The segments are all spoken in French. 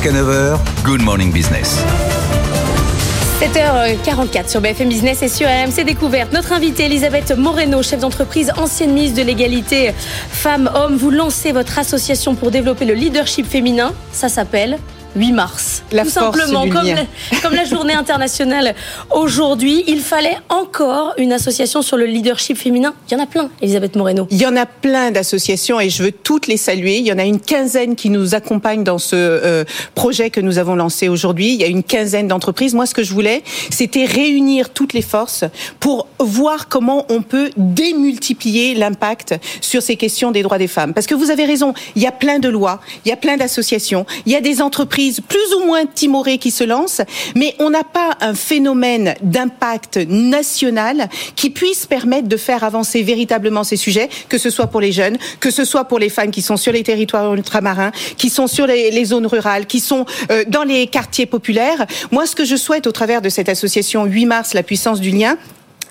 Jusqu'à 9h, Good Morning Business. 7h44 sur BFM Business et sur AMC Découverte. Notre invitée Elisabeth Moreno, chef d'entreprise, ancienne ministre de l'égalité femmes-hommes. Vous lancez votre association pour développer le leadership féminin. Ça s'appelle 8 mars. La Tout force simplement, la, comme la journée internationale aujourd'hui, il fallait encore une association sur le leadership féminin. Il y en a plein, Elisabeth Moreno. Il y en a plein d'associations et je veux toutes les saluer. Il y en a une quinzaine qui nous accompagnent dans ce euh, projet que nous avons lancé aujourd'hui. Il y a une quinzaine d'entreprises. Moi, ce que je voulais, c'était réunir toutes les forces pour voir comment on peut démultiplier l'impact sur ces questions des droits des femmes. Parce que vous avez raison, il y a plein de lois, il y a plein d'associations, il y a des entreprises plus ou moins timorées qui se lancent, mais on n'a pas un phénomène d'impact national qui puisse permettre de faire avancer véritablement ces sujets, que ce soit pour les jeunes, que ce soit pour les femmes qui sont sur les territoires ultramarins, qui sont sur les, les zones rurales, qui sont euh, dans les quartiers populaires. Moi, ce que je souhaite au travers de cette association 8 mars, la puissance du lien,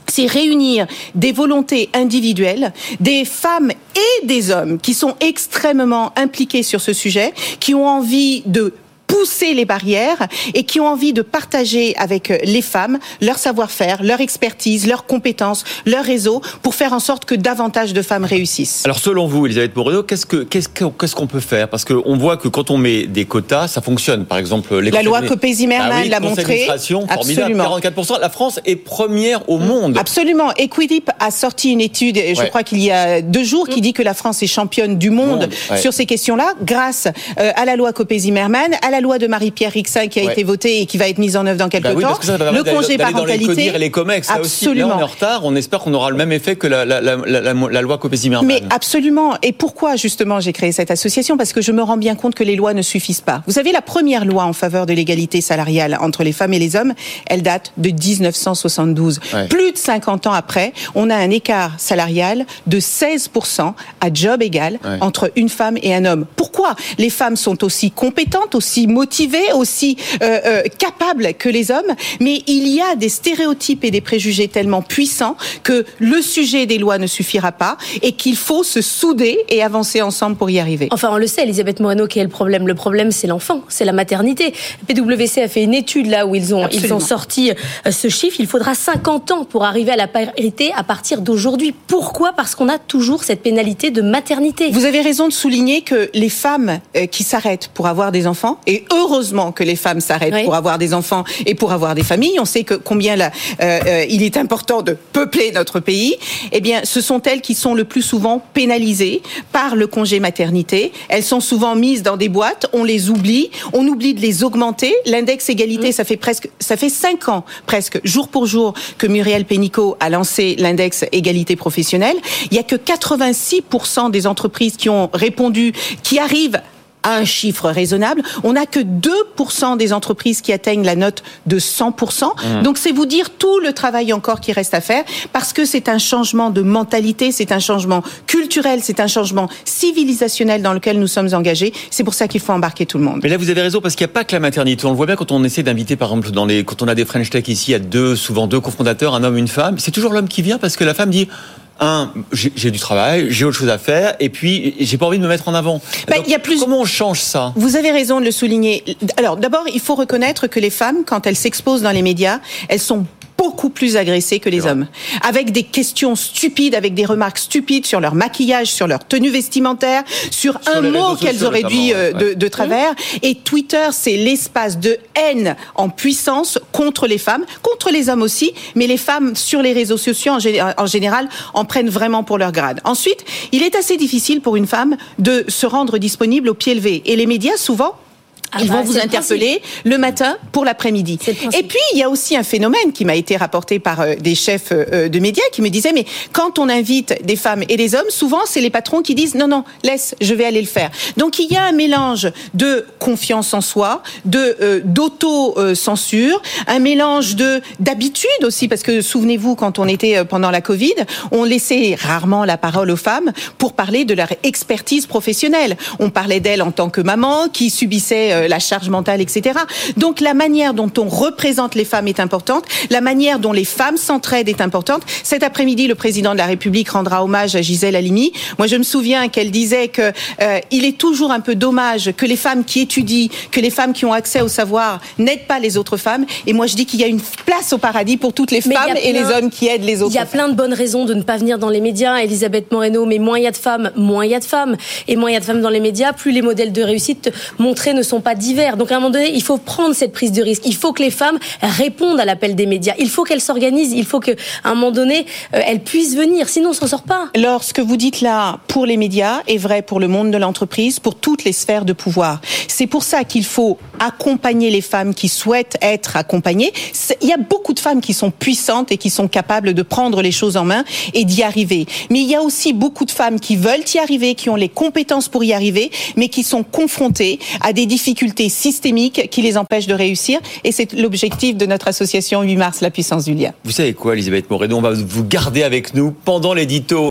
c'est réunir des volontés individuelles, des femmes et des hommes qui sont extrêmement impliqués sur ce sujet, qui ont envie de pousser les barrières et qui ont envie de partager avec les femmes leur savoir-faire, leur expertise, leurs compétences, leur réseau pour faire en sorte que davantage de femmes réussissent. Alors selon vous, Elisabeth Moreno, qu'est-ce que qu'est-ce qu'on qu'on peut faire? Parce qu'on voit que quand on met des quotas, ça fonctionne. Par exemple, les La loi Copé-Zimmermann Ah oui, l'a montré. Absolument. 44%. La France est première au monde. Absolument. Equidip a sorti une étude, je Ouais. crois qu'il y a deux jours, qui dit que la France est championne du monde Monde, ouais. sur ces questions-là, grâce euh, à la loi Copé-Zimmermann, à la loi de Marie-Pierre Rixin qui a Ouais. été votée et qui va être mise en œuvre dans quelques Bah oui, temps. ça, le congé dans les parentalité. CODIR et les COMEX, ça aussi. Là, Absolument. on est en retard. On espère qu'on aura le même effet que la, la, la, la, la- la loi Copé-Zimmermann. Mais absolument. Et pourquoi justement j'ai créé cette association? Parce que je me rends bien compte que les lois ne suffisent pas. Vous savez, la première loi en faveur de l'égalité salariale entre les femmes et les hommes, elle date de 1972. Ouais. Plus de 50 ans après, on a un écart salarial de 16% à job égal Ouais. entre une femme et un homme. Pourquoi? Les femmes sont aussi compétentes, aussi motivées, aussi euh, euh, capables que les hommes, mais il y a des stéréotypes et des préjugés tellement puissants que le sujet des lois ne suffira pas et qu'il faut se souder et avancer ensemble pour y arriver. Enfin, on le sait, Elisabeth Moreno, qui est le problème Le problème, c'est l'enfant, c'est la maternité. PwC a fait une étude là où ils ont, ils ont sorti euh, ce chiffre. Il faudra 50 ans pour arriver à la parité à partir d'aujourd'hui. Pourquoi? Parce qu'on a toujours cette pénalité de maternité. Vous avez raison de souligner que les femmes euh, qui s'arrêtent pour avoir des enfants, et heureusement que les femmes s'arrêtent Oui. pour avoir des enfants et pour avoir des familles, on sait que combien la, euh, euh, il est important de peupler notre pays, eh bien, ce sont elles qui sont le plus souvent pénalisées par le congé maternité. Elles sont souvent mises dans des boîtes, on les oublie, on oublie de les augmenter. L'index égalité, ça fait presque, ça fait cinq ans presque, jour pour jour, que Muriel Pénicaud a lancé l'index égalité professionnelle. Il y a que 86% des entreprises qui ont répondu, qui arrivent à un chiffre raisonnable. On n'a que 2% des entreprises qui atteignent la note de 100%. Donc c'est vous dire tout le travail encore qui reste à faire parce que c'est un changement de mentalité, c'est un changement culturel, c'est un changement civilisationnel dans lequel nous sommes engagés. C'est pour ça qu'il faut embarquer tout le monde. Mais là, vous avez raison, parce qu'il n'y a pas que la maternité. On le voit bien quand on essaie d'inviter, par exemple, dans les, quand on a des French Tech ici, il y a deux, souvent deux cofondateurs, un homme, une femme. C'est toujours l'homme qui vient parce que la femme dit, un, j'ai du travail, j'ai autre chose à faire, et puis j'ai pas envie de me mettre en avant. Bah, Donc, il y a plus- Comment on change ça? Vous avez raison de le souligner. Alors d'abord, il faut reconnaître que les femmes, quand elles s'exposent dans les médias, elles sont beaucoup plus agressées que les hommes, avec des questions stupides, avec des remarques stupides sur leur maquillage, sur leur tenue vestimentaire, sur, Sur un mot qu'elles auraient dit euh, ouais. de, de travers. Et Twitter, c'est l'espace de haine en puissance contre les femmes, contre les hommes aussi, mais les femmes sur les réseaux sociaux en, gé- en général en prennent vraiment pour leur grade. Ensuite, il est assez difficile pour une femme de se rendre disponible au pied levé. Et les médias, souvent, Ah ils bah, vont vous c'est le interpeller le matin pour l'après-midi. Et puis, il y a aussi un phénomène qui m'a été rapporté par euh, des chefs euh, de médias qui me disaient, mais quand on invite des femmes et des hommes, souvent, c'est les patrons qui disent, non, non, laisse, je vais aller le faire. Donc, il y a un mélange de confiance en soi, de euh, d'auto-censure, un mélange de d'habitude aussi, parce que souvenez-vous, quand on était euh, pendant la Covid, on laissait rarement la parole aux femmes pour parler de leur expertise professionnelle. On parlait d'elles en tant que maman qui subissait euh, la charge mentale, etc. Donc la manière dont on représente les femmes est importante, la manière dont les femmes s'entraident est importante. Cet après-midi, le président de la République rendra hommage à Gisèle Halimi. Moi, je me souviens qu'elle disait que euh, il est toujours un peu dommage que les femmes qui étudient, que les femmes qui ont accès au savoir n'aident pas les autres femmes. Et moi, je dis qu'il y a une place au paradis pour toutes les femmes et les hommes qui aident les autres. Il y a plein de bonnes raisons de ne pas venir dans les médias, Elisabeth Moreno, mais moins il y a de femmes, moins il y a de femmes. Et moins il y a de femmes dans les médias, plus les modèles de réussite montrés ne sont pas divers. Donc à un moment donné, il faut prendre cette prise de risque. Il faut que les femmes répondent à l'appel des médias. Il faut qu'elles s'organisent. Il faut qu'à un moment donné, euh, elles puissent venir. Sinon, on s'en sort pas. Alors, ce que vous dites là pour les médias est vrai pour le monde de l'entreprise, pour toutes les sphères de pouvoir. C'est pour ça qu'il faut accompagner les femmes qui souhaitent être accompagnées. Il y a beaucoup de femmes qui sont puissantes et qui sont capables de prendre les choses en main et d'y arriver. Mais il y a aussi beaucoup de femmes qui veulent y arriver, qui ont les compétences pour y arriver, mais qui sont confrontées à des difficultés systémiques qui les empêchent de réussir. Et c'est l'objectif de notre association 8 mars, la puissance du lien. Vous savez quoi, Elisabeth Moreno? On va vous garder avec nous pendant l'édito.